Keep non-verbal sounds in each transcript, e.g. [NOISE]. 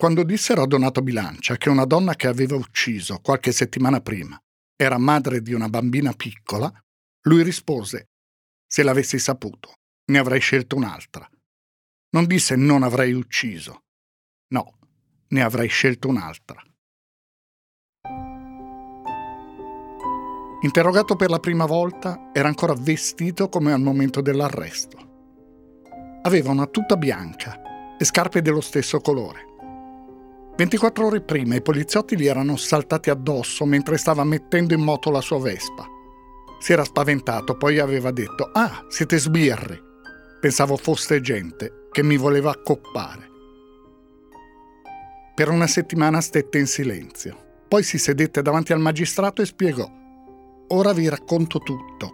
Quando dissero a Donato Bilancia che una donna che aveva ucciso qualche settimana prima era madre di una bambina piccola, lui rispose: Se l'avessi saputo, ne avrei scelto un'altra. Non disse non avrei ucciso. No, ne avrei scelto un'altra. Interrogato per la prima volta, era ancora vestito come al momento dell'arresto. Aveva una tuta bianca e scarpe dello stesso colore. 24 ore prima i poliziotti gli erano saltati addosso mentre stava mettendo in moto la sua Vespa. Si era spaventato, poi aveva detto: Ah, siete sbirri. Pensavo foste gente che mi voleva accoppare. Per una settimana stette in silenzio. Poi si sedette davanti al magistrato e spiegò: Ora vi racconto tutto.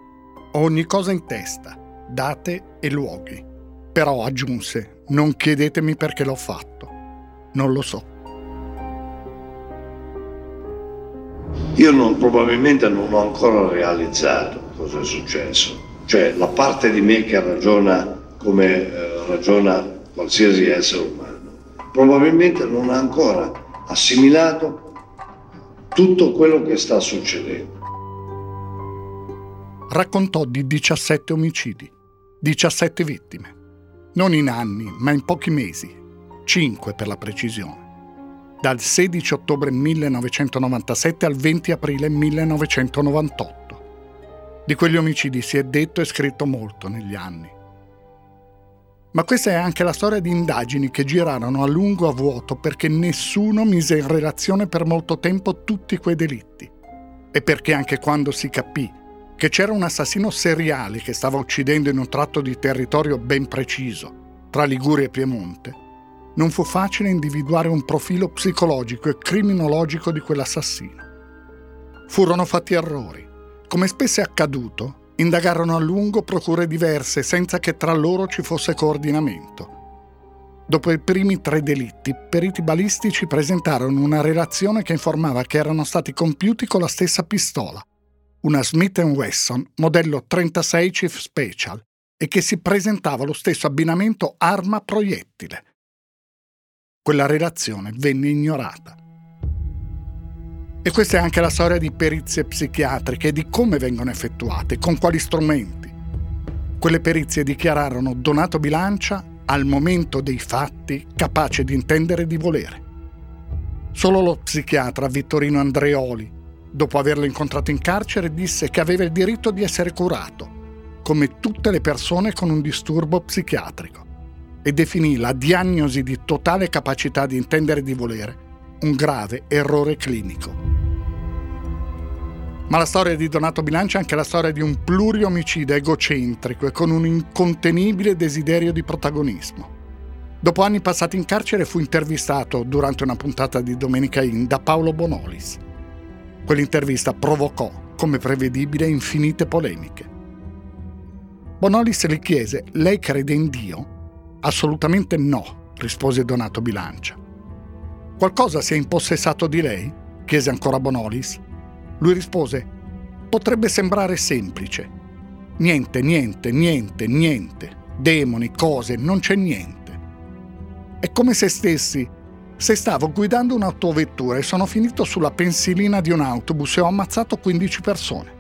Ho ogni cosa in testa, date e luoghi. Però aggiunse: Non chiedetemi perché l'ho fatto. Non lo so. Io non, probabilmente non ho ancora realizzato cosa è successo. Cioè la parte di me che ragiona come eh, ragiona qualsiasi essere umano, probabilmente non ha ancora assimilato tutto quello che sta succedendo. Raccontò di 17 omicidi, 17 vittime, non in anni, ma in pochi mesi, 5 per la precisione dal 16 ottobre 1997 al 20 aprile 1998. Di quegli omicidi si è detto e scritto molto negli anni. Ma questa è anche la storia di indagini che girarono a lungo a vuoto perché nessuno mise in relazione per molto tempo tutti quei delitti. E perché anche quando si capì che c'era un assassino seriale che stava uccidendo in un tratto di territorio ben preciso, tra Liguria e Piemonte, non fu facile individuare un profilo psicologico e criminologico di quell'assassino. Furono fatti errori. Come spesso è accaduto, indagarono a lungo procure diverse senza che tra loro ci fosse coordinamento. Dopo i primi tre delitti, periti balistici presentarono una relazione che informava che erano stati compiuti con la stessa pistola, una Smith Wesson modello 36 Chief Special, e che si presentava lo stesso abbinamento arma-proiettile quella relazione venne ignorata. E questa è anche la storia di perizie psichiatriche e di come vengono effettuate, con quali strumenti. Quelle perizie dichiararono Donato Bilancia al momento dei fatti capace di intendere e di volere. Solo lo psichiatra Vittorino Andreoli, dopo averlo incontrato in carcere, disse che aveva il diritto di essere curato, come tutte le persone con un disturbo psichiatrico e definì la diagnosi di totale capacità di intendere e di volere un grave errore clinico. Ma la storia di Donato Bilancia è anche la storia di un pluriomicida egocentrico e con un incontenibile desiderio di protagonismo. Dopo anni passati in carcere fu intervistato durante una puntata di Domenica In da Paolo Bonolis. Quell'intervista provocò, come prevedibile, infinite polemiche. Bonolis le chiese: Lei crede in Dio? Assolutamente no, rispose Donato Bilancia. Qualcosa si è impossessato di lei? chiese ancora Bonolis. Lui rispose: Potrebbe sembrare semplice. Niente, niente, niente, niente. Demoni, cose, non c'è niente. È come se stessi. Se stavo guidando un'autovettura e sono finito sulla pensilina di un autobus e ho ammazzato 15 persone.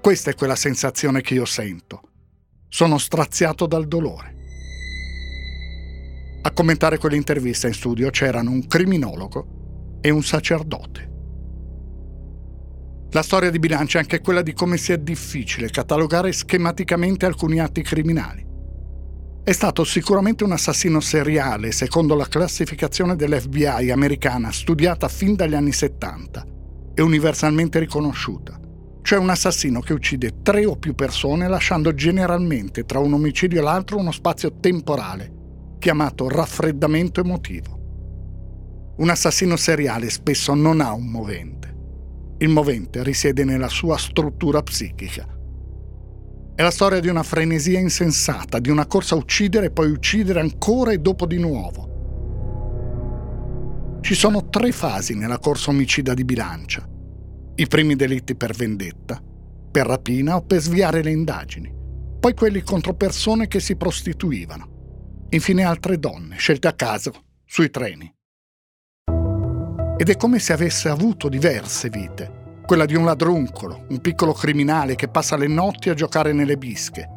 Questa è quella sensazione che io sento. Sono straziato dal dolore. A commentare quell'intervista in studio c'erano un criminologo e un sacerdote. La storia di bilancio è anche quella di come sia difficile catalogare schematicamente alcuni atti criminali. È stato sicuramente un assassino seriale, secondo la classificazione dell'FBI americana studiata fin dagli anni 70 e universalmente riconosciuta. Cioè un assassino che uccide tre o più persone lasciando generalmente tra un omicidio e l'altro uno spazio temporale chiamato raffreddamento emotivo. Un assassino seriale spesso non ha un movente. Il movente risiede nella sua struttura psichica. È la storia di una frenesia insensata, di una corsa a uccidere e poi uccidere ancora e dopo di nuovo. Ci sono tre fasi nella corsa omicida di bilancia. I primi delitti per vendetta, per rapina o per sviare le indagini, poi quelli contro persone che si prostituivano Infine altre donne, scelte a caso, sui treni. ed è come se avesse avuto diverse vite. Quella di un ladruncolo, un piccolo criminale che passa le notti a giocare nelle bische.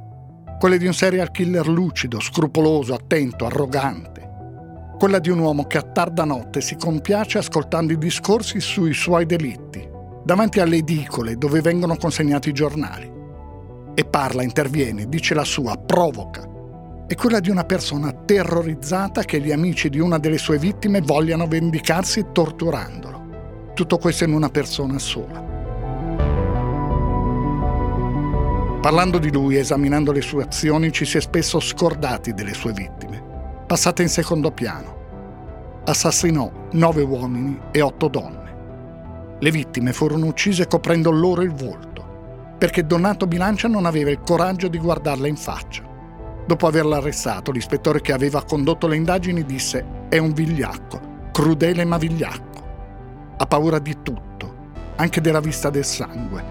Quella di un serial killer lucido, scrupoloso, attento, arrogante. Quella di un uomo che a tarda notte si compiace ascoltando i discorsi sui suoi delitti, davanti alle edicole dove vengono consegnati i giornali. E parla, interviene, dice la sua, provoca, è quella di una persona terrorizzata che gli amici di una delle sue vittime vogliano vendicarsi torturandolo. Tutto questo in una persona sola. Parlando di lui e esaminando le sue azioni ci si è spesso scordati delle sue vittime, passate in secondo piano. Assassinò nove uomini e otto donne. Le vittime furono uccise coprendo loro il volto, perché Donato Bilancia non aveva il coraggio di guardarla in faccia. Dopo averla arrestato, l'ispettore che aveva condotto le indagini disse è un vigliacco, crudele ma vigliacco. Ha paura di tutto, anche della vista del sangue.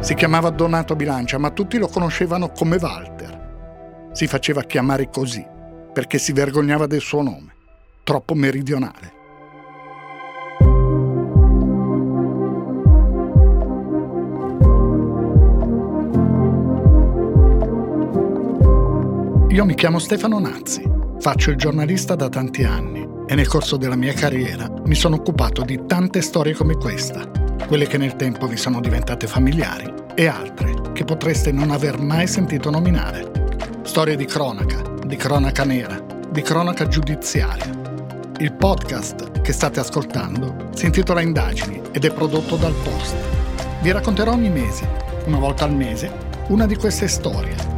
Si chiamava Donato Bilancia, ma tutti lo conoscevano come Walter. Si faceva chiamare così perché si vergognava del suo nome, troppo meridionale. Io mi chiamo Stefano Nazzi, faccio il giornalista da tanti anni e nel corso della mia carriera mi sono occupato di tante storie come questa, quelle che nel tempo vi sono diventate familiari e altre che potreste non aver mai sentito nominare. Storie di cronaca, di cronaca nera, di cronaca giudiziaria. Il podcast che state ascoltando si intitola Indagini ed è prodotto dal Post. Vi racconterò ogni mese, una volta al mese, una di queste storie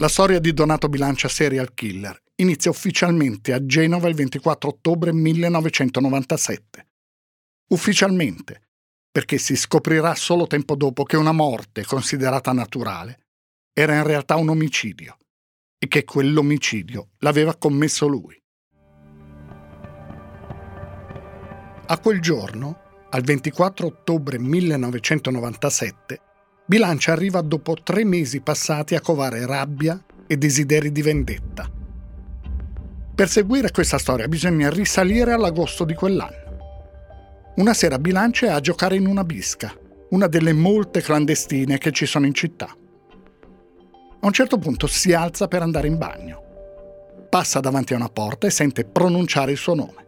La storia di Donato Bilancia serial killer inizia ufficialmente a Genova il 24 ottobre 1997. Ufficialmente, perché si scoprirà solo tempo dopo che una morte considerata naturale era in realtà un omicidio e che quell'omicidio l'aveva commesso lui. A quel giorno, al 24 ottobre 1997, Bilancia arriva dopo tre mesi passati a covare rabbia e desideri di vendetta. Per seguire questa storia bisogna risalire all'agosto di quell'anno. Una sera Bilancia è a giocare in una bisca, una delle molte clandestine che ci sono in città. A un certo punto si alza per andare in bagno. Passa davanti a una porta e sente pronunciare il suo nome.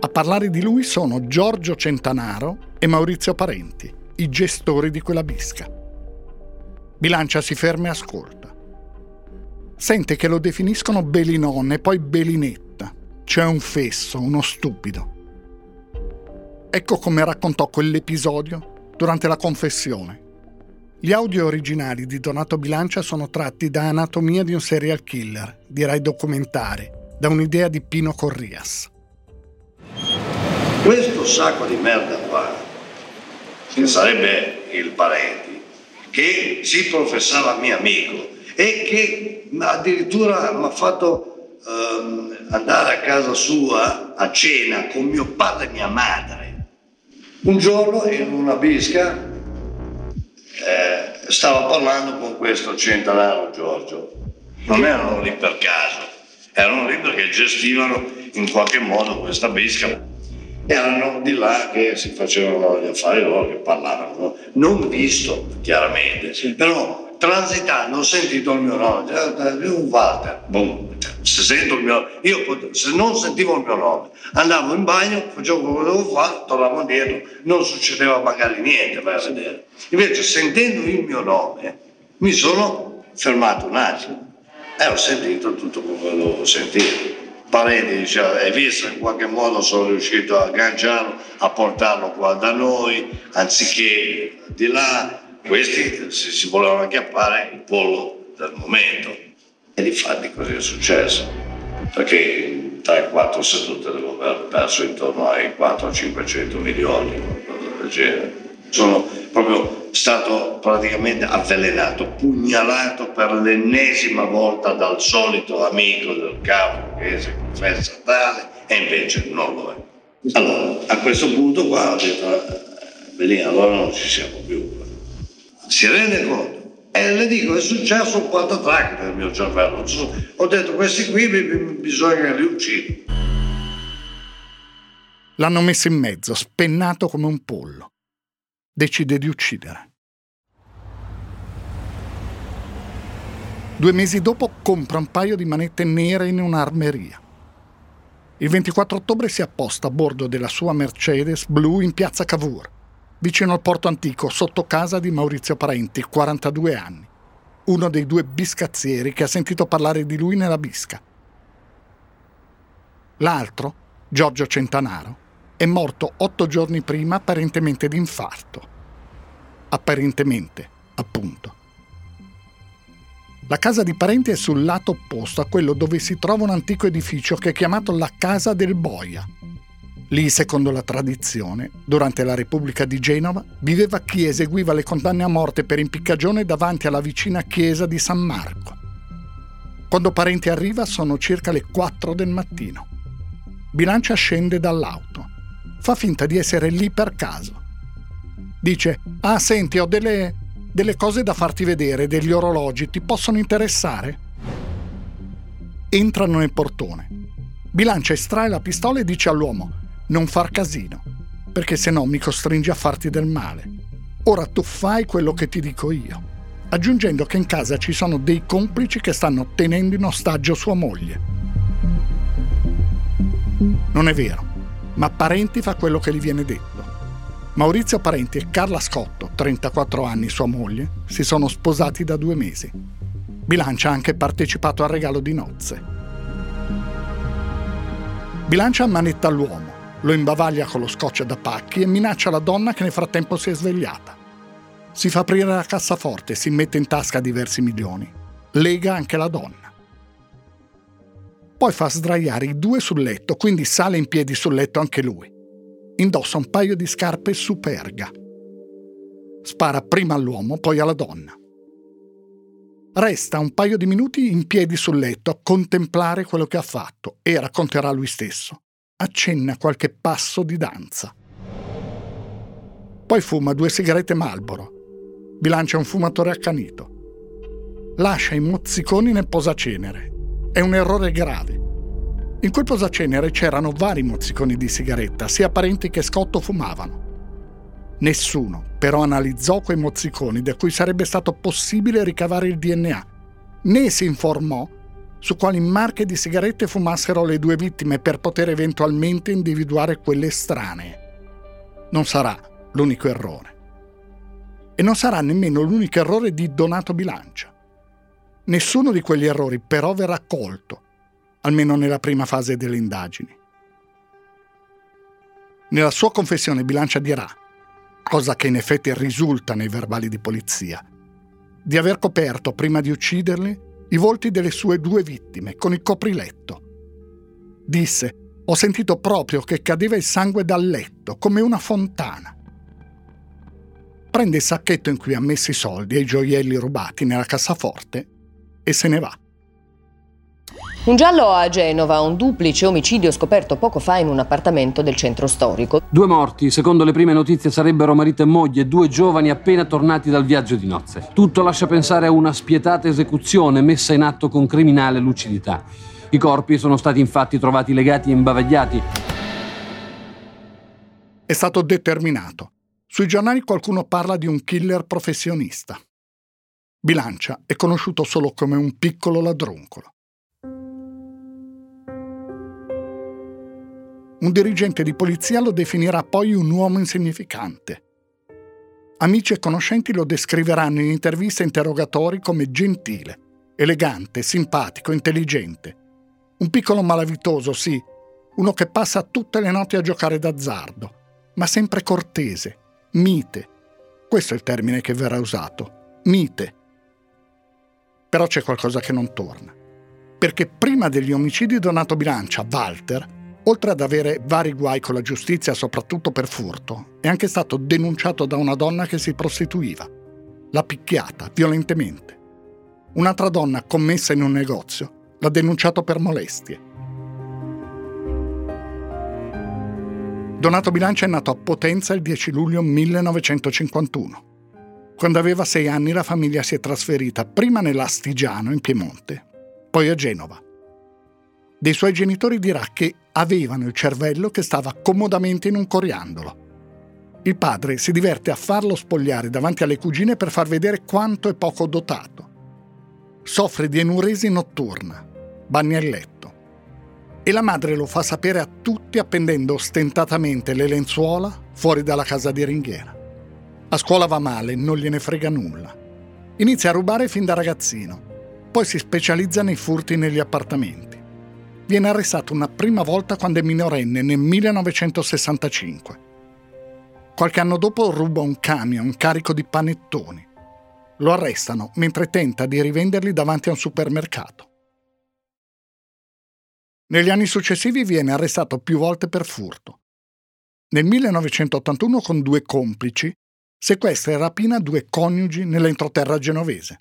A parlare di lui sono Giorgio Centanaro e Maurizio Parenti i gestori di quella bisca. Bilancia si ferma e ascolta. Sente che lo definiscono Belinone e poi Belinetta. C'è un fesso, uno stupido. Ecco come raccontò quell'episodio durante la confessione. Gli audio originali di Donato Bilancia sono tratti da Anatomia di un serial killer, di Rai Documentari, da un'idea di Pino Corrias. Questo sacco di merda qua che sarebbe il Parenti, che si professava mio amico e che addirittura mi ha fatto ehm, andare a casa sua a cena con mio padre e mia madre. Un giorno in una bisca eh, stava parlando con questo centenaro Giorgio. Non erano lì per caso, erano lì perché gestivano in qualche modo questa bisca erano di là che si facevano gli affari loro, che parlavano, non visto chiaramente, sì. però transitando ho sentito il mio nome, eh, un Walter, boom. Se, sento il mio, io se non sentivo il mio nome, andavo in bagno, facevo quello che dovevo fare, tornavo indietro, non succedeva magari niente, vai a vedere. Invece sentendo il mio nome mi sono fermato un attimo e ho sentito tutto quello che dovevo sentire. Parenti diceva, hai visto in qualche modo sono riuscito a agganciarlo, a portarlo qua da noi, anziché di là, questi si, si volevano acchiappare il pollo del momento. E di fatti così è successo, perché 3-4 sedute devo aver perso intorno ai 400-500 milioni, qualcosa del genere. Sono proprio stato praticamente avvelenato, pugnalato per l'ennesima volta dal solito amico del capo che si confessa tale e invece non lo è. Allora, a questo punto qua ho detto, eh, Belina, allora non ci siamo più. Si rende conto? E le dico, è successo un patatrack nel mio cervello. Ho detto, questi qui bisogna li uccido. L'hanno messo in mezzo, spennato come un pollo. Decide di uccidere. Due mesi dopo compra un paio di manette nere in un'armeria. Il 24 ottobre si apposta a bordo della sua Mercedes blu in piazza Cavour, vicino al porto antico, sotto casa di Maurizio Parenti, 42 anni, uno dei due biscazzieri che ha sentito parlare di lui nella bisca. L'altro, Giorgio Centanaro, è morto otto giorni prima apparentemente di infarto. Apparentemente, appunto. La casa di Parenti è sul lato opposto a quello dove si trova un antico edificio che è chiamato la Casa del Boia. Lì, secondo la tradizione, durante la Repubblica di Genova, viveva chi eseguiva le condanne a morte per impiccagione davanti alla vicina chiesa di San Marco. Quando Parenti arriva sono circa le 4 del mattino. Bilancia scende dall'auto. Fa finta di essere lì per caso. Dice, ah senti, ho delle, delle cose da farti vedere, degli orologi, ti possono interessare? Entrano nel portone. Bilancia estrae la pistola e dice all'uomo: Non far casino, perché se no mi costringi a farti del male. Ora tu fai quello che ti dico io. Aggiungendo che in casa ci sono dei complici che stanno tenendo in ostaggio sua moglie. Non è vero, ma Parenti fa quello che gli viene detto. Maurizio Parenti e Carla Scotto, 34 anni, sua moglie, si sono sposati da due mesi. Bilancia ha anche partecipato al regalo di nozze. Bilancia ammanetta l'uomo, lo imbavaglia con lo scotch da pacchi e minaccia la donna che nel frattempo si è svegliata. Si fa aprire la cassaforte, si mette in tasca diversi milioni. Lega anche la donna. Poi fa sdraiare i due sul letto, quindi sale in piedi sul letto anche lui indossa un paio di scarpe superga. Spara prima all'uomo, poi alla donna. Resta un paio di minuti in piedi sul letto a contemplare quello che ha fatto e racconterà lui stesso. Accenna qualche passo di danza. Poi fuma due sigarette Marlboro. Bilancia un fumatore accanito. Lascia i mozziconi nel posacenere. È un errore grave. In quel posacenere c'erano vari mozziconi di sigaretta, sia Parenti che Scotto fumavano. Nessuno però analizzò quei mozziconi da cui sarebbe stato possibile ricavare il DNA, né si informò su quali marche di sigarette fumassero le due vittime per poter eventualmente individuare quelle estranee. Non sarà l'unico errore. E non sarà nemmeno l'unico errore di Donato Bilancia. Nessuno di quegli errori però verrà colto almeno nella prima fase delle indagini. Nella sua confessione Bilancia dirà, cosa che in effetti risulta nei verbali di polizia, di aver coperto, prima di ucciderle, i volti delle sue due vittime con il copriletto. Disse, ho sentito proprio che cadeva il sangue dal letto, come una fontana. Prende il sacchetto in cui ha messo i soldi e i gioielli rubati nella cassaforte e se ne va. Un giallo a Genova, un duplice omicidio scoperto poco fa in un appartamento del centro storico. Due morti, secondo le prime notizie sarebbero marito e moglie, due giovani appena tornati dal viaggio di nozze. Tutto lascia pensare a una spietata esecuzione messa in atto con criminale lucidità. I corpi sono stati infatti trovati legati e imbavagliati. È stato determinato. Sui giornali qualcuno parla di un killer professionista. Bilancia è conosciuto solo come un piccolo ladruncolo. Un dirigente di polizia lo definirà poi un uomo insignificante. Amici e conoscenti lo descriveranno in interviste e interrogatori come gentile, elegante, simpatico, intelligente. Un piccolo malavitoso, sì, uno che passa tutte le notti a giocare d'azzardo, ma sempre cortese, mite. Questo è il termine che verrà usato, mite. Però c'è qualcosa che non torna. perché prima degli omicidi Donato Bilancia, Walter, oltre ad avere vari guai con la giustizia, soprattutto per furto, è anche stato denunciato da una donna che si prostituiva. L'ha picchiata violentemente. Un'altra donna commessa in un negozio l'ha denunciato per molestie. Donato Bilancia è nato a Potenza il 10 luglio 1951. Quando aveva sei anni la famiglia si è trasferita prima nell'Astigiano, in Piemonte, poi a Genova. Dei suoi genitori dirà che avevano il cervello che stava comodamente in un coriandolo. Il padre si diverte a farlo spogliare davanti alle cugine per far vedere quanto è poco dotato. Soffre di enuresi notturna, bagni a letto e la madre lo fa sapere a tutti appendendo ostentatamente le lenzuola fuori dalla casa di ringhiera. A scuola va male, non gliene frega nulla. Inizia a rubare fin da ragazzino, poi si specializza nei furti negli appartamenti. Viene arrestato una prima volta quando è minorenne nel 1965. Qualche anno dopo ruba un camion carico di panettoni. Lo arrestano mentre tenta di rivenderli davanti a un supermercato. Negli anni successivi viene arrestato più volte per furto. Nel 1981 con due complici sequestra e rapina due coniugi nell'entroterra genovese.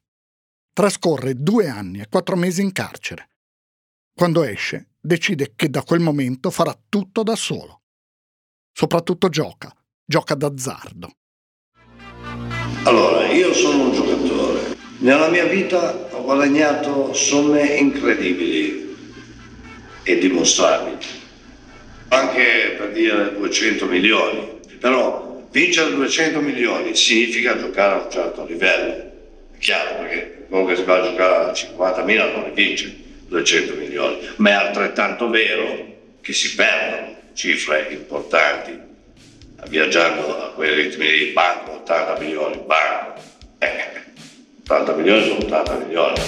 Trascorre due anni e quattro mesi in carcere. Quando esce, decide che da quel momento farà tutto da solo. Soprattutto gioca, gioca d'azzardo. Allora, io sono un giocatore. Nella mia vita ho guadagnato somme incredibili e dimostrabili. Anche per dire 200 milioni, però vincere 200 milioni significa giocare a un certo livello. È chiaro perché che si va a giocare a 50.000 non ne vince 200 milioni, ma è altrettanto vero che si perdono cifre importanti viaggiando a quei ritmi di banco, 80 milioni, banco. Eh, 80 milioni sono 80 milioni.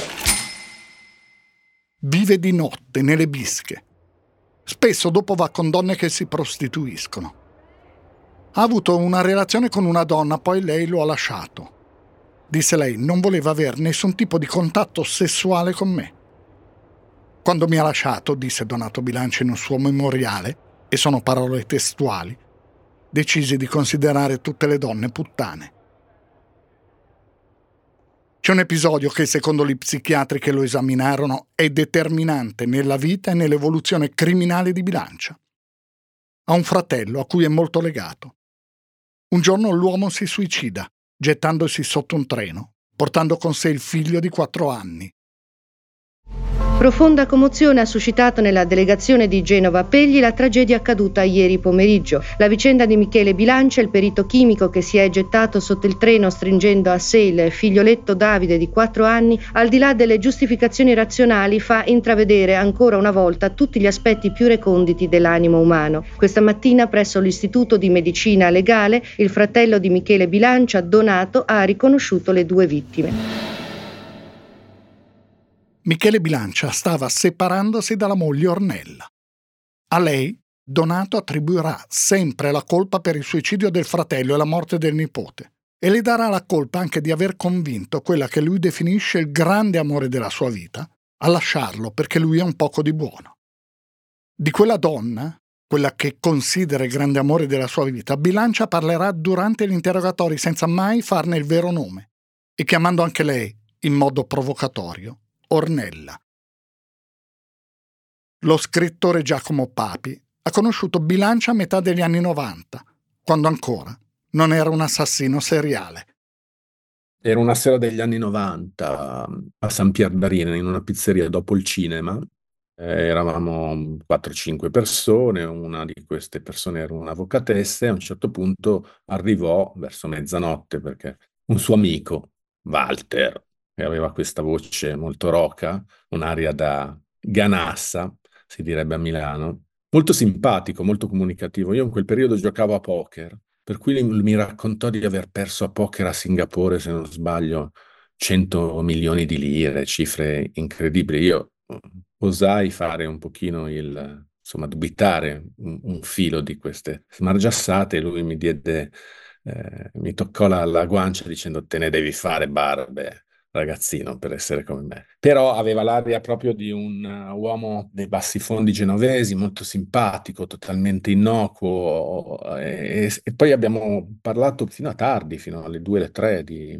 Vive di notte nelle bische. Spesso dopo va con donne che si prostituiscono. Ha avuto una relazione con una donna, poi lei lo ha lasciato. Disse lei, non voleva avere nessun tipo di contatto sessuale con me. Quando mi ha lasciato, disse Donato Bilancio in un suo memoriale, e sono parole testuali, decisi di considerare tutte le donne puttane. C'è un episodio che, secondo gli psichiatri che lo esaminarono, è determinante nella vita e nell'evoluzione criminale di Bilancia. Ha un fratello a cui è molto legato. Un giorno l'uomo si suicida, gettandosi sotto un treno, portando con sé il figlio di quattro anni, Profonda commozione ha suscitato nella delegazione di Genova Pegli la tragedia accaduta ieri pomeriggio. La vicenda di Michele Bilancia, il perito chimico che si è gettato sotto il treno stringendo a sé il figlioletto Davide di 4 anni, al di là delle giustificazioni razionali, fa intravedere ancora una volta tutti gli aspetti più reconditi dell'animo umano. Questa mattina presso l'Istituto di Medicina Legale, il fratello di Michele Bilancia, Donato, ha riconosciuto le due vittime. Michele Bilancia stava separandosi dalla moglie Ornella. A lei Donato attribuirà sempre la colpa per il suicidio del fratello e la morte del nipote e le darà la colpa anche di aver convinto quella che lui definisce il grande amore della sua vita a lasciarlo perché lui è un poco di buono. Di quella donna, quella che considera il grande amore della sua vita, Bilancia parlerà durante gli interrogatori senza mai farne il vero nome e chiamando anche lei, in modo provocatorio, Ornella. Lo scrittore Giacomo Papi ha conosciuto Bilancia a metà degli anni 90, quando ancora non era un assassino seriale. Era una sera degli anni 90 a San Pier d'Arena, in una pizzeria dopo il cinema. Eh, eravamo 4-5 persone, una di queste persone era un'avvocatessa e a un certo punto arrivò verso mezzanotte perché un suo amico, Walter, che aveva questa voce molto roca, un'aria da ganassa, si direbbe a Milano, molto simpatico, molto comunicativo. Io in quel periodo giocavo a poker, per cui mi raccontò di aver perso a poker a Singapore, se non sbaglio, 100 milioni di lire, cifre incredibili. Io mm, osai fare un pochino il, insomma, dubitare un, un filo di queste smargiassate e lui mi diede, eh, mi toccò la, la guancia dicendo te ne devi fare barbe ragazzino per essere come me. Però aveva l'aria proprio di un uh, uomo dei bassi fondi genovesi, molto simpatico, totalmente innocuo. E, e, poi abbiamo parlato fino a tardi, fino alle due, alle tre di,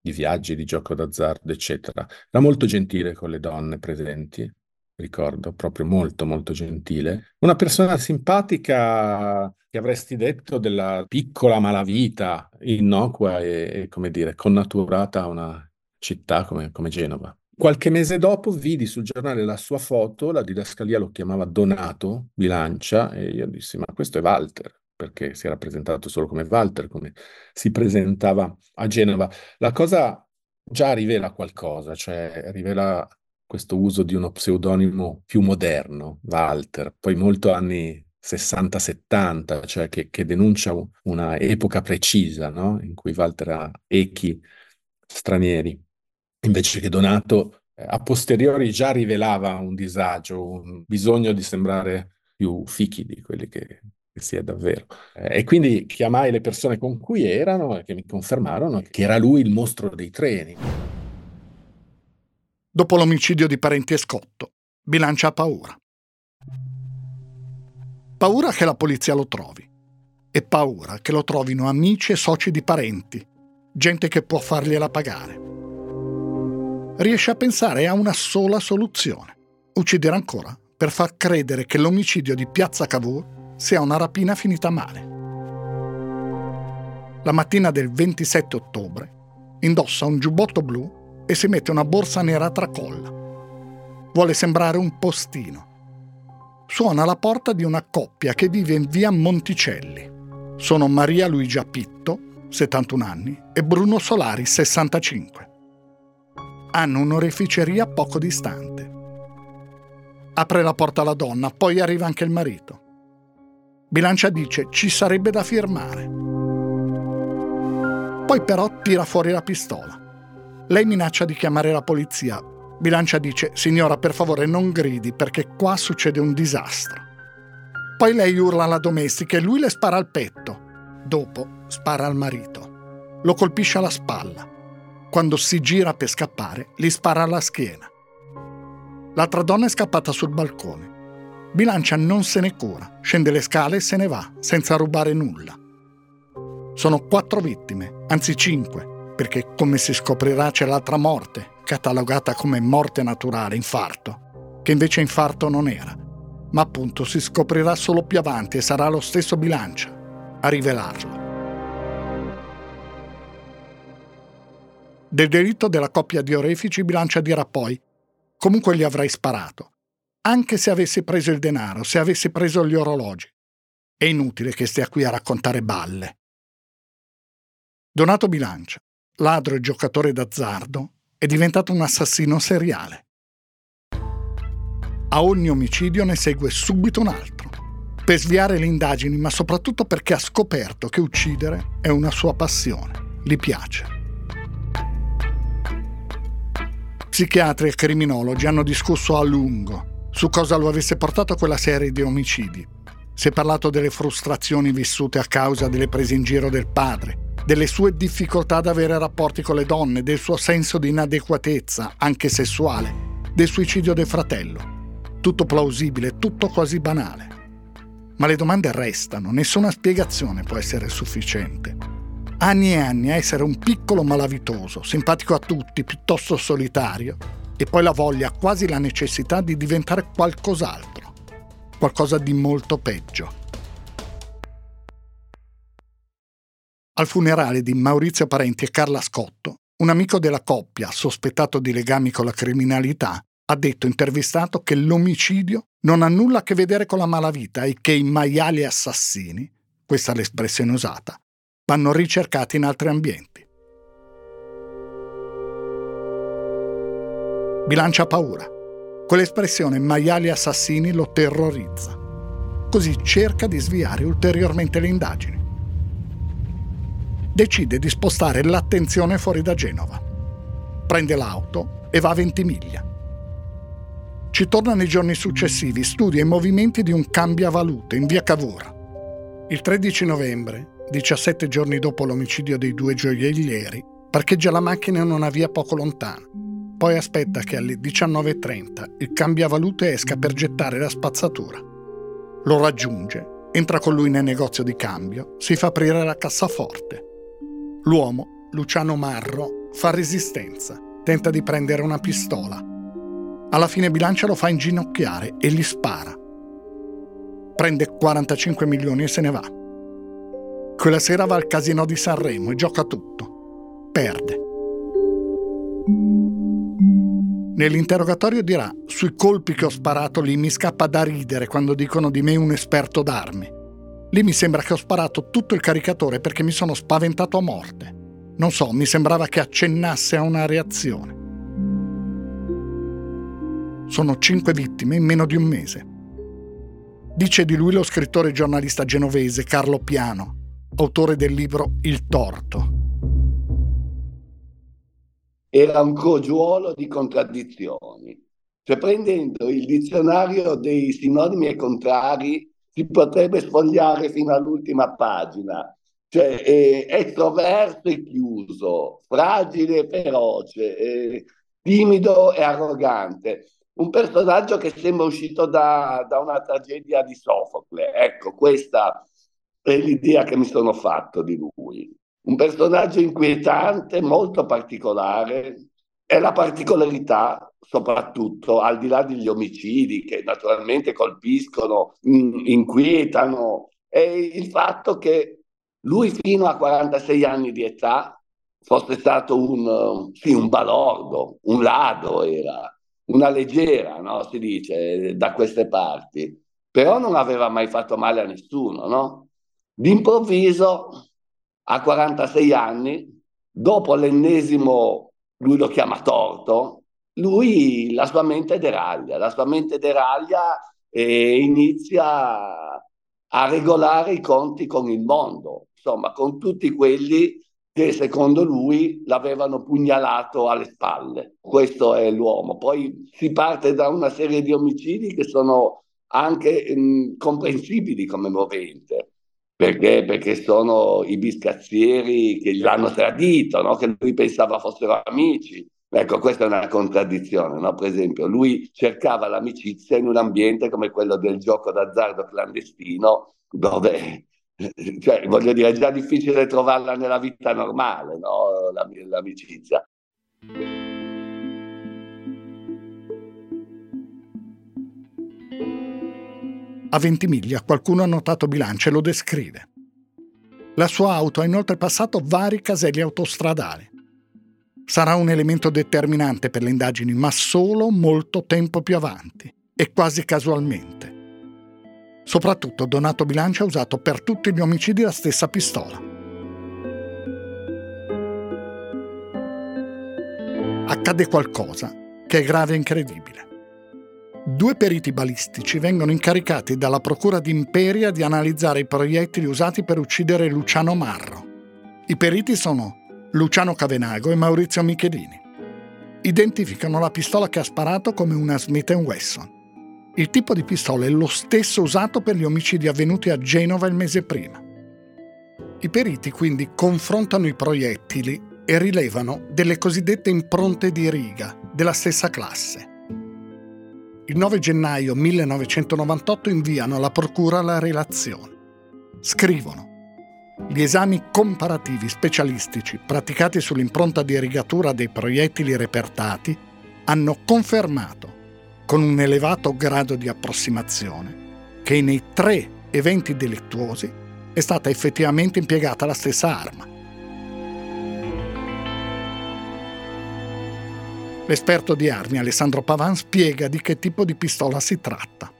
di viaggi, di gioco d'azzardo, eccetera. Era molto gentile con le donne presenti, ricordo, proprio molto, molto gentile. Una persona simpatica che avresti detto della piccola malavita, innocua e, e come dire, connaturata a una città come, come Genova. Qualche mese dopo vidi sul giornale la sua foto, la didascalia lo chiamava Donato Bilancia e io dissi ma questo è Walter, perché si era presentato solo come Walter, come si presentava a Genova. La cosa già rivela qualcosa, cioè rivela questo uso di uno pseudonimo più moderno, Walter, poi molto anni 60-70, cioè che, che, denuncia una epoca precisa, no? in cui Walter ha echi stranieri, invece che Donato eh, a posteriori già rivelava un disagio, un bisogno di sembrare più fichi di quelli che, che si è davvero. Eh, e quindi chiamai le persone con cui erano e che mi confermarono che era lui il mostro dei treni. Dopo l'omicidio di Parenti e Scotto, Bilancia ha paura. Paura che la polizia lo trovi e paura che lo trovino amici e soci di parenti, gente che può fargliela pagare. Riesce a pensare a una sola soluzione, uccidere ancora per far credere che l'omicidio di Piazza Cavour sia una rapina finita male. La mattina del 27 ottobre indossa un giubbotto blu e si mette una borsa nera a tracolla. Vuole sembrare un postino suona la porta di una coppia che vive in via Monticelli. Sono Maria Luigia Pitto, 71 anni, e Bruno Solari, 65. Hanno un'oreficeria poco distante. Apre la porta la donna, poi arriva anche il marito. Bilancia dice ci sarebbe da firmare. Poi però tira fuori la pistola. Lei minaccia di chiamare la polizia, Bilancia dice, signora per favore non gridi perché qua succede un disastro. Poi lei urla alla domestica e lui le spara al petto. Dopo spara al marito. Lo colpisce alla spalla. Quando si gira per scappare, gli spara alla schiena. L'altra donna è scappata sul balcone. Bilancia non se ne cura, scende le scale e se ne va, senza rubare nulla. Sono quattro vittime, anzi cinque, perché come si scoprirà c'è l'altra morte, catalogata come morte naturale, infarto, che invece infarto non era. Ma appunto si scoprirà solo più avanti e sarà lo stesso bilancia a rivelarlo. Del delitto della coppia di orefici Bilancia dirà poi comunque gli avrei sparato, anche se avessi preso il denaro, se avessi preso gli orologi. È inutile che stia qui a raccontare balle. Donato Bilancia, ladro e giocatore d'azzardo, è diventato un assassino seriale. A ogni omicidio ne segue subito un altro, per sviare le indagini, ma soprattutto perché ha scoperto che uccidere è una sua passione, gli piace. Psichiatri e criminologi hanno discusso a lungo su cosa lo avesse portato a quella serie di omicidi. Si è parlato delle frustrazioni vissute a causa delle prese in giro del padre, delle sue difficoltà ad avere rapporti con le donne, del suo senso di inadeguatezza, anche sessuale, del suicidio del fratello. Tutto plausibile, tutto quasi banale. Ma le domande restano, nessuna spiegazione può essere sufficiente. Anni e anni a essere un piccolo malavitoso, simpatico a tutti, piuttosto solitario, e poi la voglia, quasi la necessità di diventare qualcos'altro, qualcosa di molto peggio. Al funerale di Maurizio Parenti e Carla Scotto, un amico della coppia, sospettato di legami con la criminalità, ha detto intervistato che l'omicidio non ha nulla a che vedere con la malavita e che i maiali assassini, questa è l'espressione usata, vanno ricercati in altri ambienti. Bilancia paura. Quell'espressione maiali assassini lo terrorizza. Così cerca di sviare ulteriormente le indagini decide di spostare l'attenzione fuori da Genova. Prende l'auto e va a Ventimiglia. Ci torna nei giorni successivi, studia i movimenti di un cambiavalute in via Cavour. Il 13 novembre, 17 giorni dopo l'omicidio dei due gioiellieri, Parcheggia la macchina in una via poco lontana. Poi aspetta che alle 19.30 il cambiavalute esca per gettare la spazzatura. Lo raggiunge, entra con lui nel negozio di cambio, si fa aprire la cassaforte. L'uomo, Luciano Marro, fa resistenza, tenta di prendere una pistola. Alla fine Bilancia lo fa inginocchiare e gli spara. Prende 45 milioni e se ne va. Quella sera va al casino di Sanremo e gioca tutto. Perde. Nell'interrogatorio dirà: Sui colpi che ho sparato lì mi scappa da ridere quando dicono di me un esperto d'armi. Lì mi sembra che ho sparato tutto il caricatore perché mi sono spaventato a morte. Non so, mi sembrava che accennasse a una reazione. Sono cinque vittime in meno di un mese. Dice di lui lo scrittore e giornalista genovese Carlo Piano, autore del libro Il torto. Era un crogiuolo di contraddizioni. Cioè, prendendo il dizionario dei sinonimi e contrari, si potrebbe sfogliare fino all'ultima pagina cioè è estroverso e chiuso, fragile e feroce, eh, timido e arrogante. Un personaggio che sembra uscito da, da, una tragedia di Sofocle. Ecco, questa è l'idea che mi sono fatto di lui. Un personaggio inquietante, molto particolare, e la particolarità, soprattutto al di là degli omicidi che naturalmente colpiscono, inquietano, è il fatto che lui fino a 46 anni di età fosse stato un, sì, un balordo, un ladro era, una leggera, no? si dice, da queste parti, però non aveva mai fatto male a nessuno, no? D'improvviso, a 46 anni, dopo l'ennesimo, lui lo chiama torto, lui, la sua mente deraglia, la sua mente deraglia e inizia a regolare i conti con il mondo, insomma, con tutti quelli che secondo lui l'avevano pugnalato alle spalle. Questo è l'uomo. Poi si parte da una serie di omicidi che sono anche mh, comprensibili come movente. Perché? Perché sono i biscazzieri che l'hanno tradito, no? che lui pensava fossero amici. Ecco, questa è una contraddizione, no? Per esempio, lui cercava l'amicizia in un ambiente come quello del gioco d'azzardo clandestino, dove [LAUGHS] cioè, voglio dire, è già difficile trovarla nella vita normale, no? l'amicizia. A Ventimiglia qualcuno ha notato bilancia e lo descrive. La sua auto ha inoltre passato vari caselli autostradali. Sarà un elemento determinante per le indagini, ma solo molto tempo più avanti e quasi casualmente. Soprattutto Donato Bilancia ha usato per tutti gli omicidi la stessa pistola. Accade qualcosa che è grave e incredibile. Due periti balistici vengono incaricati dalla Procura di Imperia di analizzare i proiettili usati per uccidere Luciano Marro. I periti sono Luciano Cavenago e Maurizio Michelini. Identificano la pistola che ha sparato come una Smith Wesson. Il tipo di pistola è lo stesso usato per gli omicidi avvenuti a Genova il mese prima. I periti quindi confrontano i proiettili e rilevano delle cosiddette impronte di riga della stessa classe. Il 9 gennaio 1998 inviano alla Procura la relazione. Scrivono gli esami comparativi specialistici praticati sull'impronta di rigatura dei proiettili repertati hanno confermato con un elevato grado di approssimazione, che nei tre eventi delittuosi è stata effettivamente impiegata la stessa arma. L'esperto di armi Alessandro Pavan spiega di che tipo di pistola si tratta.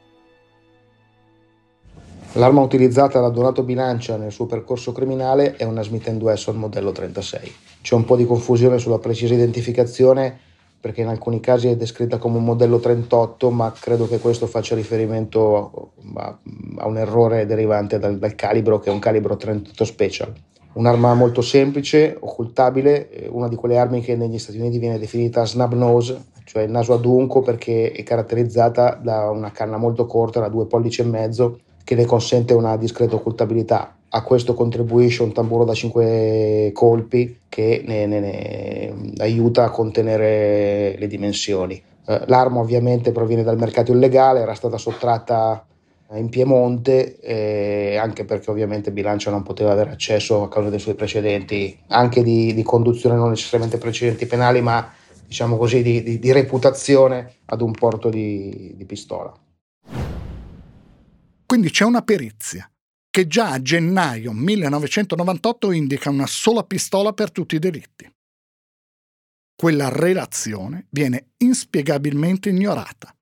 L'arma utilizzata da Donato Bilancia nel suo percorso criminale è una Smith Wesson modello 36. C'è un po' di confusione sulla precisa identificazione perché in alcuni casi è descritta come un modello 38, ma credo che questo faccia riferimento a, a un errore derivante dal, dal, calibro, che è un calibro 38 Special. Un'arma molto semplice, occultabile, eh, una di quelle armi che negli Stati Uniti viene definita snub nose, cioè naso adunco perché è caratterizzata da una canna molto corta, da due pollici e mezzo, che le consente una discreta occultabilità. A questo contribuisce un tamburo da 5 colpi che ne, ne, ne aiuta a contenere le dimensioni. Eh, l'arma ovviamente proviene dal mercato illegale, era stata sottratta in Piemonte, eh, anche perché ovviamente Bilancia non poteva avere accesso a causa dei suoi precedenti, anche di, di conduzione non necessariamente precedenti penali, ma diciamo così di, di, di reputazione ad un porto di, pistola. Quindi c'è una perizia che già a gennaio 1998 indica una sola pistola per tutti i delitti. Quella relazione viene inspiegabilmente ignorata.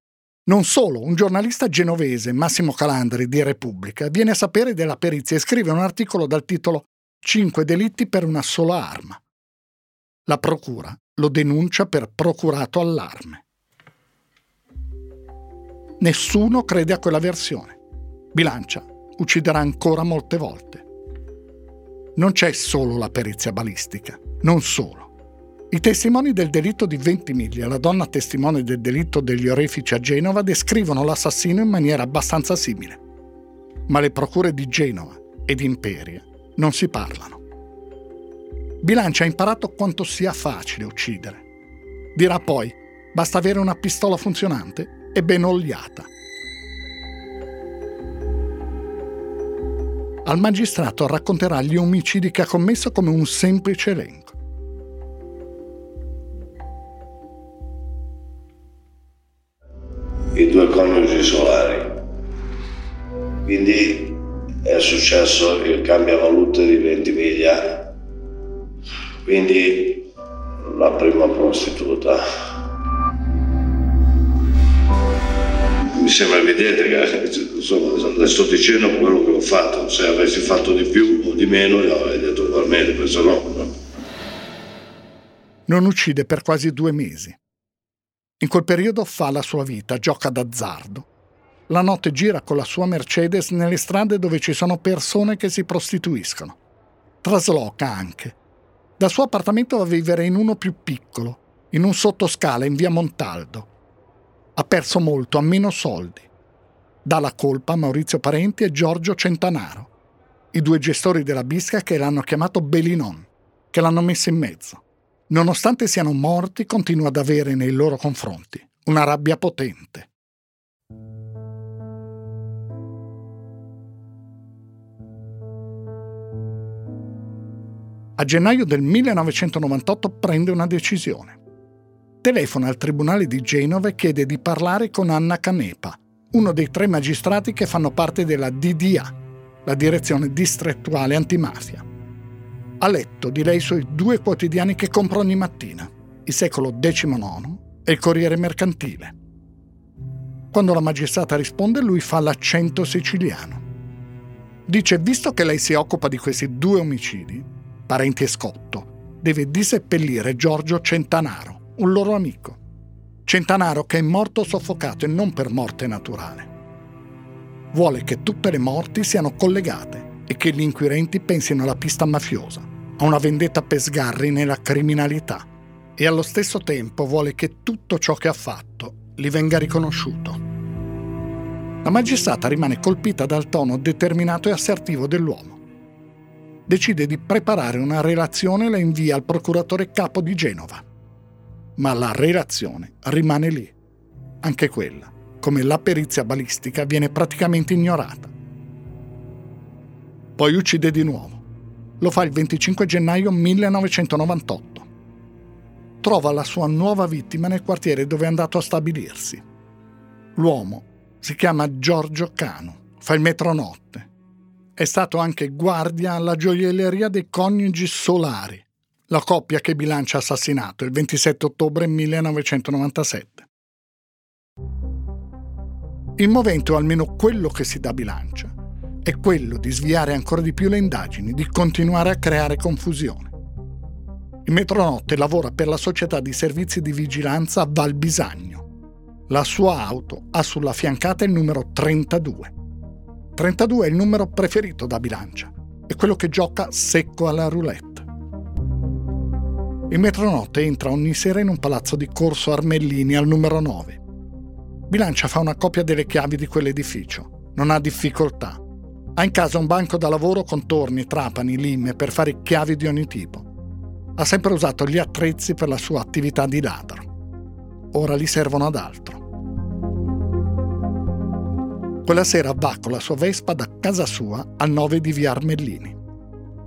Non solo, un giornalista genovese, Massimo Calandri di Repubblica, viene a sapere della perizia e scrive un articolo dal titolo Cinque delitti per una sola arma. La procura lo denuncia per procurato allarme. Nessuno crede a quella versione. Bilancia ucciderà ancora molte volte. Non c'è solo la perizia balistica, non solo. I testimoni del delitto di Ventimiglia, la donna testimone del delitto degli orefici a Genova, descrivono l'assassino in maniera abbastanza simile. Ma le procure di Genova e di Imperia non si parlano. Bilancia ha imparato quanto sia facile uccidere. Dirà poi, basta avere una pistola funzionante e ben oliata. Al magistrato racconterà gli omicidi che ha commesso come un semplice elenco. Quindi è successo il cambiavalute di Ventimiglia, quindi la prima prostituta. Mi sembra evidente che insomma, le sto dicendo quello che ho fatto, se avessi fatto di più o di meno io avrei detto ugualmente, penso no. Non uccide per quasi due mesi. In quel periodo fa la sua vita, gioca d'azzardo. La notte gira con la sua Mercedes nelle strade dove ci sono persone che si prostituiscono. Trasloca anche. Dal suo appartamento va a vivere in uno più piccolo, in un sottoscala in via Montaldo. Ha perso molto, ha meno soldi dà la colpa a Maurizio Parenti e Giorgio Centanaro, i due gestori della bisca che l'hanno chiamato Belinon, che l'hanno messo in mezzo. Nonostante siano morti, continua ad avere nei loro confronti una rabbia potente. A gennaio del 1998 prende una decisione. Telefona al Tribunale di Genova e chiede di parlare con Anna Canepa, uno dei tre magistrati che fanno parte della DDA, la Direzione Distrettuale Antimafia. Ha letto di lei i suoi due quotidiani che compra ogni mattina, il Secolo XIX e il Corriere Mercantile. Quando la magistrata risponde, lui fa l'accento siciliano. Dice, visto che lei si occupa di questi due omicidi, parenti e scotto, deve diseppellire Giorgio Centanaro, un loro amico. Centanaro che è morto soffocato e non per morte naturale. Vuole che tutte le morti siano collegate e che gli inquirenti pensino alla pista mafiosa, a una vendetta per sgarri nella criminalità e allo stesso tempo vuole che tutto ciò che ha fatto gli venga riconosciuto. La magistrata rimane colpita dal tono determinato e assertivo dell'uomo. Decide di preparare una relazione e la invia al procuratore capo di Genova ma la relazione rimane lì. Anche quella, come la perizia balistica, viene praticamente ignorata. Poi uccide di nuovo. Lo fa il 25 gennaio 1998. Trova la sua nuova vittima nel quartiere dove è andato a stabilirsi. L'uomo si chiama Giorgio Cano, fa il metronotte. È stato anche guardia alla gioielleria dei coniugi Solari, la coppia che bilancia assassinato il 27 ottobre 1997. Il movente, o almeno quello che si dà bilancia, è quello di sviare ancora di più le indagini, di continuare a creare confusione. Il Metronotte lavora per la società di servizi di vigilanza Val Bisagno. La sua auto ha sulla fiancata il numero 32. 32 è il numero preferito da bilancia, è quello che gioca secco alla roulette. Il metronotte entra ogni sera in un palazzo di Corso Armellini al numero 9. Bilancia fa una copia delle chiavi di quell'edificio. Non ha difficoltà. Ha in casa un banco da lavoro con torni, trapani, lime per fare chiavi di ogni tipo. Ha sempre usato gli attrezzi per la sua attività di ladro. Ora li servono ad altro. Quella sera va con la sua Vespa da casa sua al 9 di via Armellini.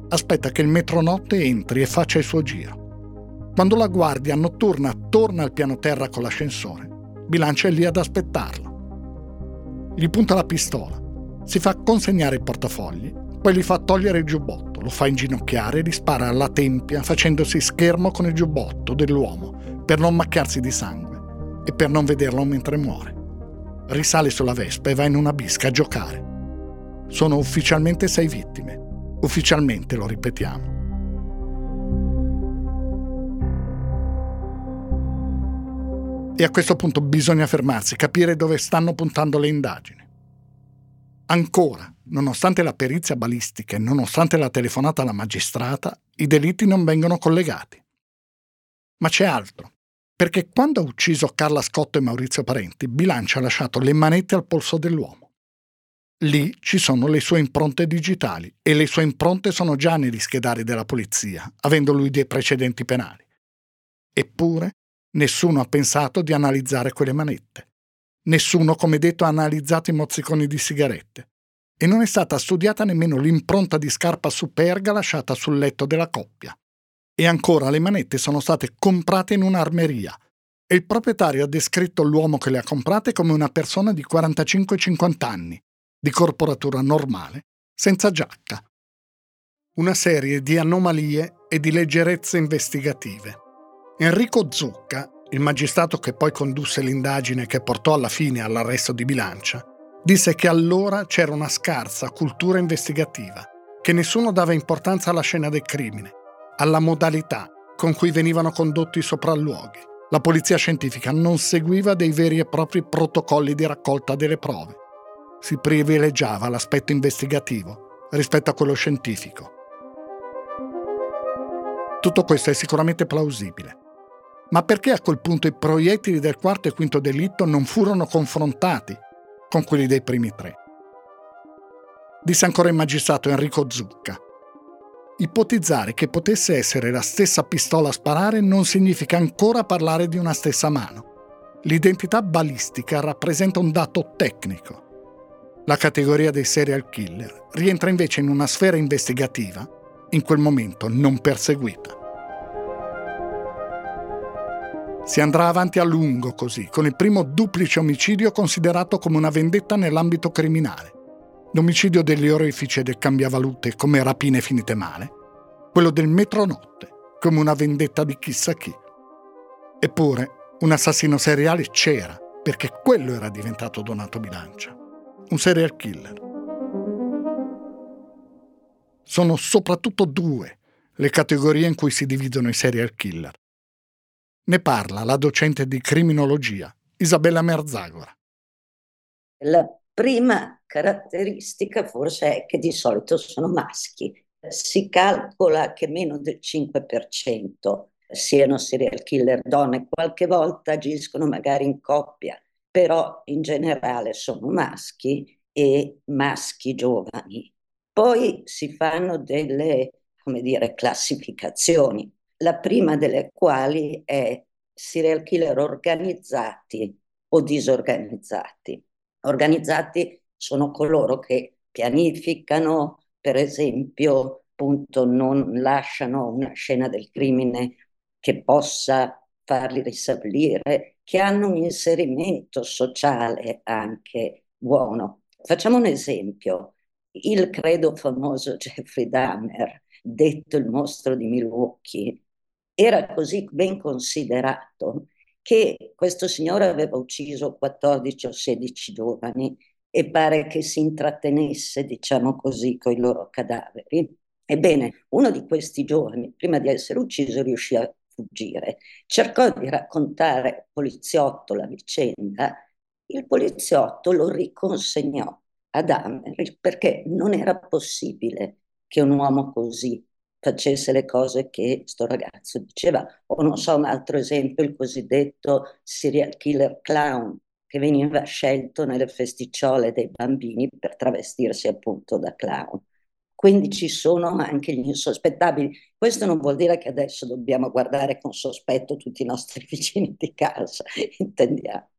Aspetta che il metronotte entri e faccia il suo giro. Quando la guardia notturna torna al piano terra con l'ascensore, Bilancia è lì ad aspettarlo. Gli punta la pistola, si fa consegnare i portafogli, poi gli fa togliere il giubbotto, lo fa inginocchiare e gli spara alla tempia facendosi schermo con il giubbotto dell'uomo per non macchiarsi di sangue e per non vederlo mentre muore risale sulla Vespa e va in una bisca a giocare. Sono ufficialmente sei vittime. Ufficialmente lo ripetiamo. E a questo punto bisogna fermarsi, capire dove stanno puntando le indagini. Ancora, nonostante la perizia balistica e nonostante la telefonata alla magistrata, i delitti non vengono collegati. Ma c'è altro perché quando ha ucciso Carla Scotto e Maurizio Parenti, Bilancia ha lasciato le manette al polso dell'uomo. Lì ci sono le sue impronte digitali e le sue impronte sono già negli schedari della polizia, avendo lui dei precedenti penali. Eppure nessuno ha pensato di analizzare quelle manette. Nessuno, come detto, ha analizzato i mozziconi di sigarette. E non è stata studiata nemmeno l'impronta di scarpa superga lasciata sul letto della coppia e ancora le manette sono state comprate in un'armeria e il proprietario ha descritto l'uomo che le ha comprate come una persona di 45-50 anni, di corporatura normale, senza giacca. Una serie di anomalie e di leggerezze investigative. Enrico Zucca, il magistrato che poi condusse l'indagine che portò alla fine all'arresto di Bilancia, disse che allora c'era una scarsa cultura investigativa, che nessuno dava importanza alla scena del crimine alla modalità con cui venivano condotti i sopralluoghi. La polizia scientifica non seguiva dei veri e propri protocolli di raccolta delle prove. Si privilegiava l'aspetto investigativo rispetto a quello scientifico. Tutto questo è sicuramente plausibile. Ma perché a quel punto i proiettili del quarto e quinto delitto non furono confrontati con quelli dei primi tre? Disse ancora il magistrato Enrico Zucca. Ipotizzare che potesse essere la stessa pistola a sparare non significa ancora parlare di una stessa mano. L'identità balistica rappresenta un dato tecnico. La categoria dei serial killer rientra invece in una sfera investigativa, in quel momento non perseguita. Si andrà avanti a lungo così, con il primo duplice omicidio considerato come una vendetta nell'ambito criminale l'omicidio degli orefici e del cambiavalute come rapine finite male, quello del metronotte come una vendetta di chissà chi. Eppure un assassino seriale c'era, perché quello era diventato Donato Bilancia, un serial killer. Sono soprattutto due le categorie in cui si dividono i serial killer. Ne parla la docente di criminologia, Isabella Merzagora. La prima caratteristica forse è che di solito sono maschi. Si calcola che meno del 5% siano serial killer donne, qualche volta agiscono magari in coppia, però in generale sono maschi e maschi giovani. Poi si fanno delle, come dire, classificazioni, la prima delle quali è serial killer organizzati o disorganizzati. Organizzati sono coloro che pianificano, per esempio, appunto, non lasciano una scena del crimine che possa farli risalire, che hanno un inserimento sociale anche buono. Facciamo un esempio. Il credo famoso Jeffrey Dahmer, detto il mostro di Milwaukee, era così ben considerato che questo signore aveva ucciso 14 o 16 giovani e pare che si intrattenesse, diciamo così, con i loro cadaveri. Ebbene, uno di questi giovani, prima di essere ucciso, riuscì a fuggire. Cercò di raccontare al poliziotto la vicenda. Il poliziotto lo riconsegnò ad Hammer perché non era possibile che un uomo così facesse le cose che sto ragazzo diceva. O non so, un altro esempio, il cosiddetto serial killer clown, che veniva scelto nelle festicciole dei bambini per travestirsi appunto da clown. Quindi ci sono anche gli insospettabili. Questo non vuol dire che adesso dobbiamo guardare con sospetto tutti i nostri [LAUGHS] vicini di casa, intendiamo.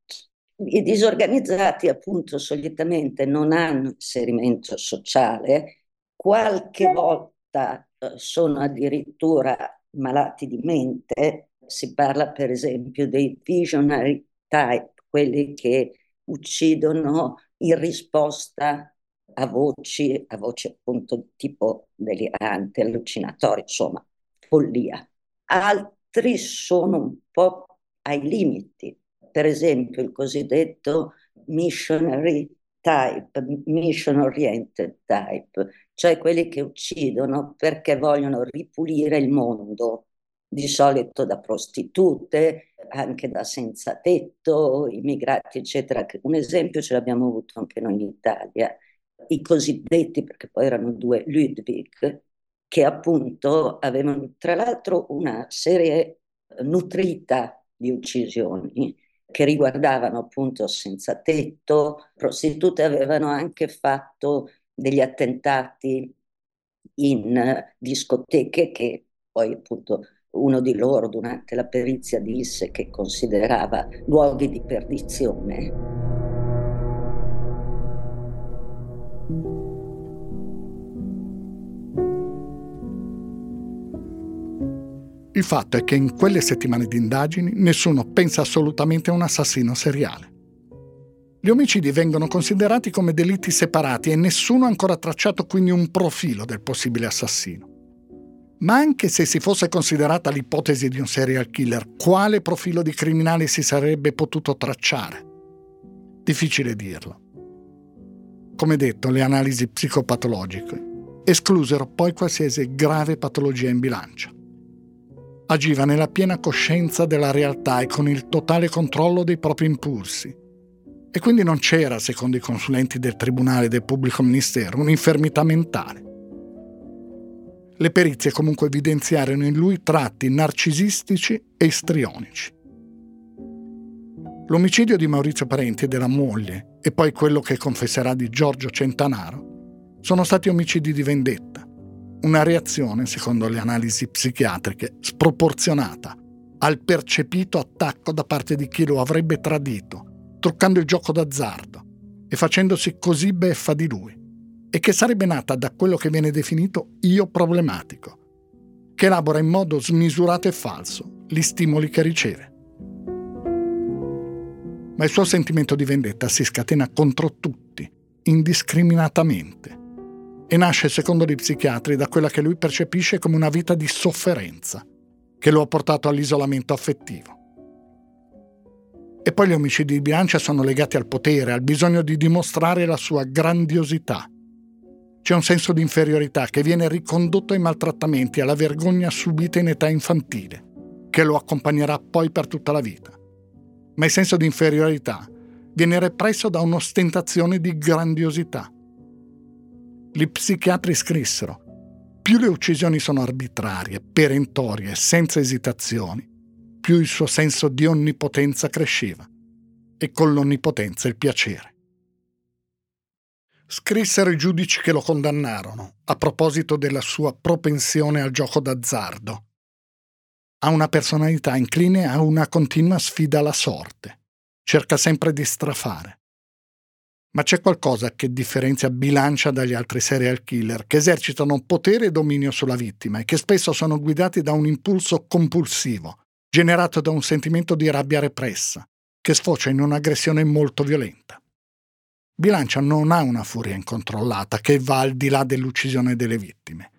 I disorganizzati appunto solitamente non hanno inserimento sociale, qualche volta sono addirittura malati di mente, si parla per esempio dei visionary type, quelli che uccidono in risposta a voci, a voci appunto tipo delirante, allucinatorie, insomma, follia. Altri sono un po' ai limiti, per esempio il cosiddetto missionary type, mission oriented type, cioè quelli che uccidono perché vogliono ripulire il mondo, di solito da prostitute, anche da senza tetto, immigrati, eccetera. Un esempio ce l'abbiamo avuto anche noi in Italia, i cosiddetti, perché poi erano due Ludwig, che appunto avevano tra l'altro una serie nutrita di uccisioni che riguardavano appunto senza tetto, prostitute avevano anche fatto degli attentati in discoteche che poi appunto uno di loro durante la perizia disse che considerava luoghi di perdizione. Il fatto è che in quelle settimane di indagini nessuno pensa assolutamente a un assassino seriale. Gli omicidi vengono considerati come delitti separati e nessuno ha ancora tracciato quindi un profilo del possibile assassino. Ma anche se si fosse considerata l'ipotesi di un serial killer, quale profilo di criminale si sarebbe potuto tracciare? Difficile dirlo. Come detto, le analisi psicopatologiche esclusero poi qualsiasi grave patologia in bilancia agiva nella piena coscienza della realtà e con il totale controllo dei propri impulsi. E quindi non c'era, secondo i consulenti del Tribunale del Pubblico Ministero, un'infermità mentale. Le perizie comunque evidenziarono in lui tratti narcisistici e istrionici. L'omicidio di Maurizio Parenti e della moglie, e poi quello che confesserà di Giorgio Centanaro, sono stati omicidi di vendetta una reazione, secondo le analisi psichiatriche, sproporzionata al percepito attacco da parte di chi lo avrebbe tradito, truccando il gioco d'azzardo e facendosi così beffa di lui, e che sarebbe nata da quello che viene definito io problematico, che elabora in modo smisurato e falso gli stimoli che riceve. Ma il suo sentimento di vendetta si scatena contro tutti, indiscriminatamente e nasce, secondo gli psichiatri, da quella che lui percepisce come una vita di sofferenza, che lo ha portato all'isolamento affettivo. E poi gli omicidi di bilancia sono legati al potere, al bisogno di dimostrare la sua grandiosità. C'è un senso di inferiorità che viene ricondotto ai maltrattamenti, alla vergogna subita in età infantile, che lo accompagnerà poi per tutta la vita. Ma il senso di inferiorità viene represso da un'ostentazione di grandiosità gli psichiatri scrissero, più le uccisioni sono arbitrarie, perentorie, senza esitazioni, più il suo senso di onnipotenza cresceva e con l'onnipotenza il piacere. Scrissero i giudici che lo condannarono a proposito della sua propensione al gioco d'azzardo. Ha una personalità incline a una continua sfida alla sorte. Cerca sempre di strafare. Ma c'è qualcosa che differenzia Bilancia dagli altri serial killer, che esercitano potere e dominio sulla vittima e che spesso sono guidati da un impulso compulsivo, generato da un sentimento di rabbia repressa, che sfocia in un'aggressione molto violenta. Bilancia non ha una furia incontrollata che va al di là dell'uccisione delle vittime.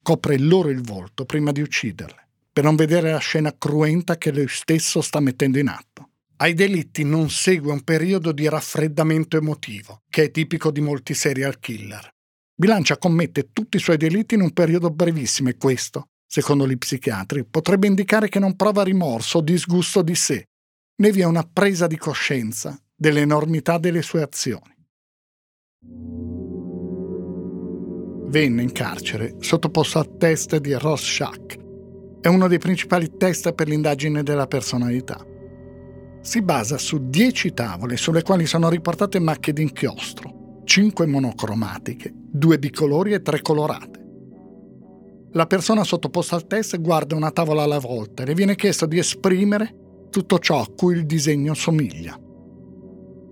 Copre loro il volto prima di ucciderle, per non vedere la scena cruenta che lui stesso sta mettendo in atto. Ai delitti non segue un periodo di raffreddamento emotivo, che è tipico di molti serial killer. Bilancia commette tutti i suoi delitti in un periodo brevissimo e questo, secondo gli psichiatri, potrebbe indicare che non prova rimorso o disgusto di sé, né vi è una presa di coscienza dell'enormità delle sue azioni. Venne in carcere sottoposto al test di Rorschach. È uno dei principali test per l'indagine della personalità. Si basa su 10 tavole sulle quali sono riportate macchie d'inchiostro, 5 monocromatiche, 2 bicolori e 3 colorate. La persona sottoposta al test guarda una tavola alla volta e le viene chiesto di esprimere tutto ciò a cui il disegno somiglia.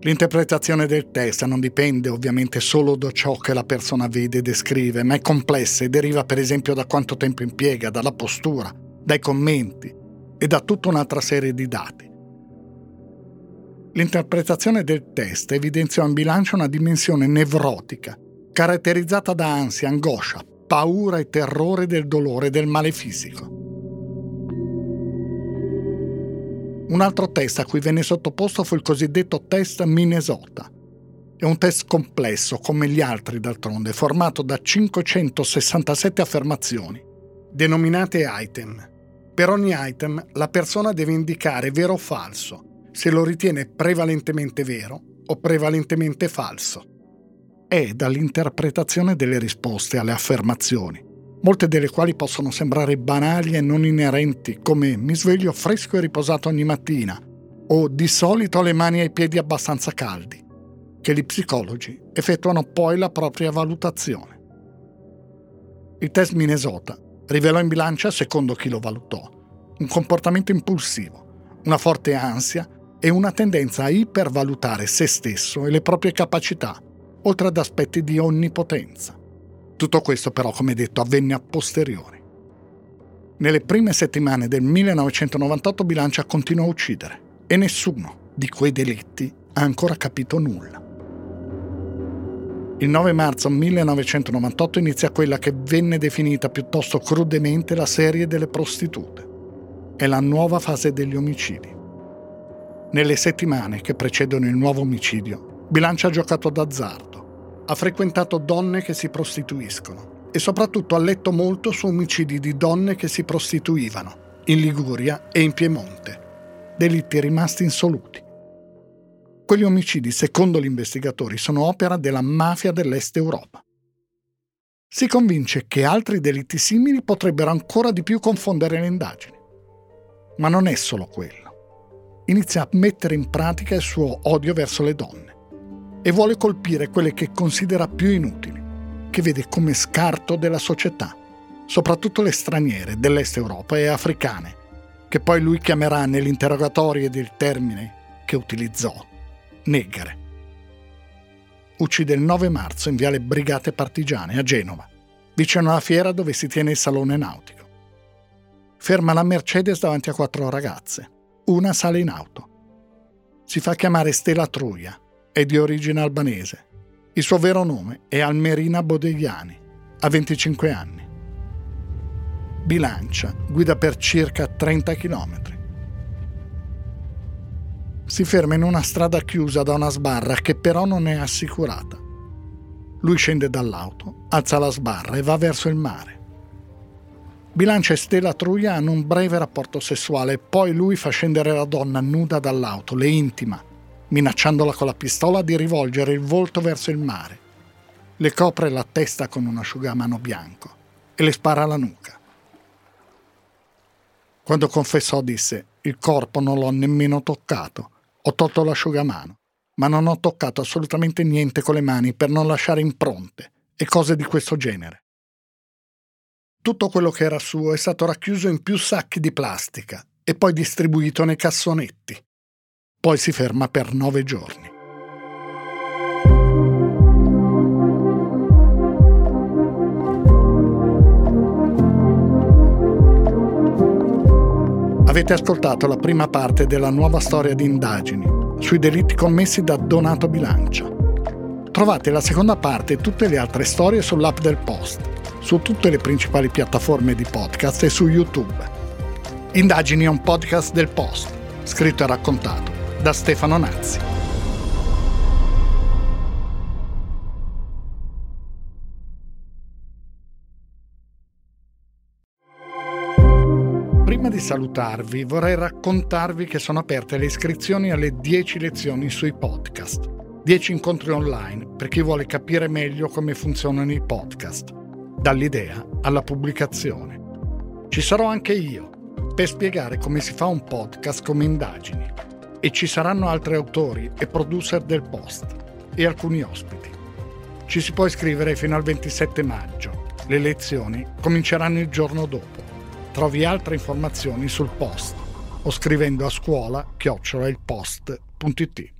L'interpretazione del test non dipende ovviamente solo da ciò che la persona vede e descrive, ma è complessa e deriva per esempio da quanto tempo impiega, dalla postura, dai commenti e da tutta un'altra serie di dati. L'interpretazione del test evidenziò in bilancio una dimensione nevrotica, caratterizzata da ansia, angoscia, paura e terrore del dolore e del male fisico. Un altro test a cui venne sottoposto fu il cosiddetto test Minnesota. È un test complesso, come gli altri d'altronde, formato da 567 affermazioni, denominate item. Per ogni item la persona deve indicare vero o falso, se lo ritiene prevalentemente vero o prevalentemente falso. È dall'interpretazione delle risposte alle affermazioni molte delle quali possono sembrare banali e non inerenti, come mi sveglio fresco e riposato ogni mattina, o di solito ho le mani e i piedi abbastanza caldi, che gli psicologi effettuano poi la propria valutazione. Il test Minnesota rivelò in bilancia, secondo chi lo valutò, un comportamento impulsivo, una forte ansia e una tendenza a ipervalutare se stesso e le proprie capacità, oltre ad aspetti di onnipotenza. Tutto questo però, come detto, avvenne a posteriori. Nelle prime settimane del 1998 Bilancia continuò a uccidere e nessuno di quei delitti ha ancora capito nulla. Il 9 marzo 1998 inizia quella che venne definita piuttosto crudemente la serie delle prostitute. È la nuova fase degli omicidi. Nelle settimane che precedono il nuovo omicidio, Bilancia ha giocato d'azzardo ha frequentato donne che si prostituiscono e soprattutto ha letto molto su omicidi di donne che si prostituivano in Liguria e in Piemonte, delitti rimasti insoluti. Quegli omicidi, secondo gli investigatori, sono opera della mafia dell'Est Europa. Si convince che altri delitti simili potrebbero ancora di più confondere le indagini. Ma non è solo quello. Inizia a mettere in pratica il suo odio verso le donne e vuole colpire quelle che considera più inutili, che vede come scarto della società, soprattutto le straniere dell'Est Europa e africane, che poi lui chiamerà nell'interrogatorio del termine che utilizzò, negre. Uccide il 9 marzo in viale Brigate Partigiane a Genova, vicino alla fiera dove si tiene il salone nautico. Ferma la Mercedes davanti a quattro ragazze. Una sale in auto. Si fa chiamare Stella Truia è di origine albanese. Il suo vero nome è Almerina Bodegliani, ha 25 anni. Bilancia, guida per circa 30 km. Si ferma in una strada chiusa da una sbarra che però non è assicurata. Lui scende dall'auto, alza la sbarra e va verso il mare. Bilancia e Stella Truia hanno un breve rapporto sessuale poi lui fa scendere la donna nuda dall'auto, le intima minacciandola con la pistola di rivolgere il volto verso il mare. Le copre la testa con un asciugamano bianco e le spara alla nuca. Quando confessò disse, il corpo non l'ho nemmeno toccato, ho tolto l'asciugamano, ma non ho toccato assolutamente niente con le mani per non lasciare impronte e cose di questo genere. Tutto quello che era suo è stato racchiuso in più sacchi di plastica e poi distribuito nei cassonetti. Poi si ferma per nove giorni. Avete ascoltato la prima parte della nuova storia di indagini sui delitti commessi da Donato Bilancia. Trovate la seconda parte e tutte le altre storie sull'app del Post, su tutte le principali piattaforme di podcast e su YouTube. Indagini è un podcast del Post, scritto e raccontato da Stefano Nazzi. Prima di salutarvi vorrei raccontarvi che sono aperte le iscrizioni alle 10 lezioni sui podcast, 10 incontri online per chi vuole capire meglio come funzionano i podcast, dall'idea alla pubblicazione. Ci sarò anche io per spiegare come si fa un podcast come indagini E ci saranno altri autori e producer del post e alcuni ospiti. Ci si può iscrivere fino al 27 maggio. Le lezioni cominceranno il giorno dopo. Trovi altre informazioni sul post o scrivendo a scuola chiocciola il post.it.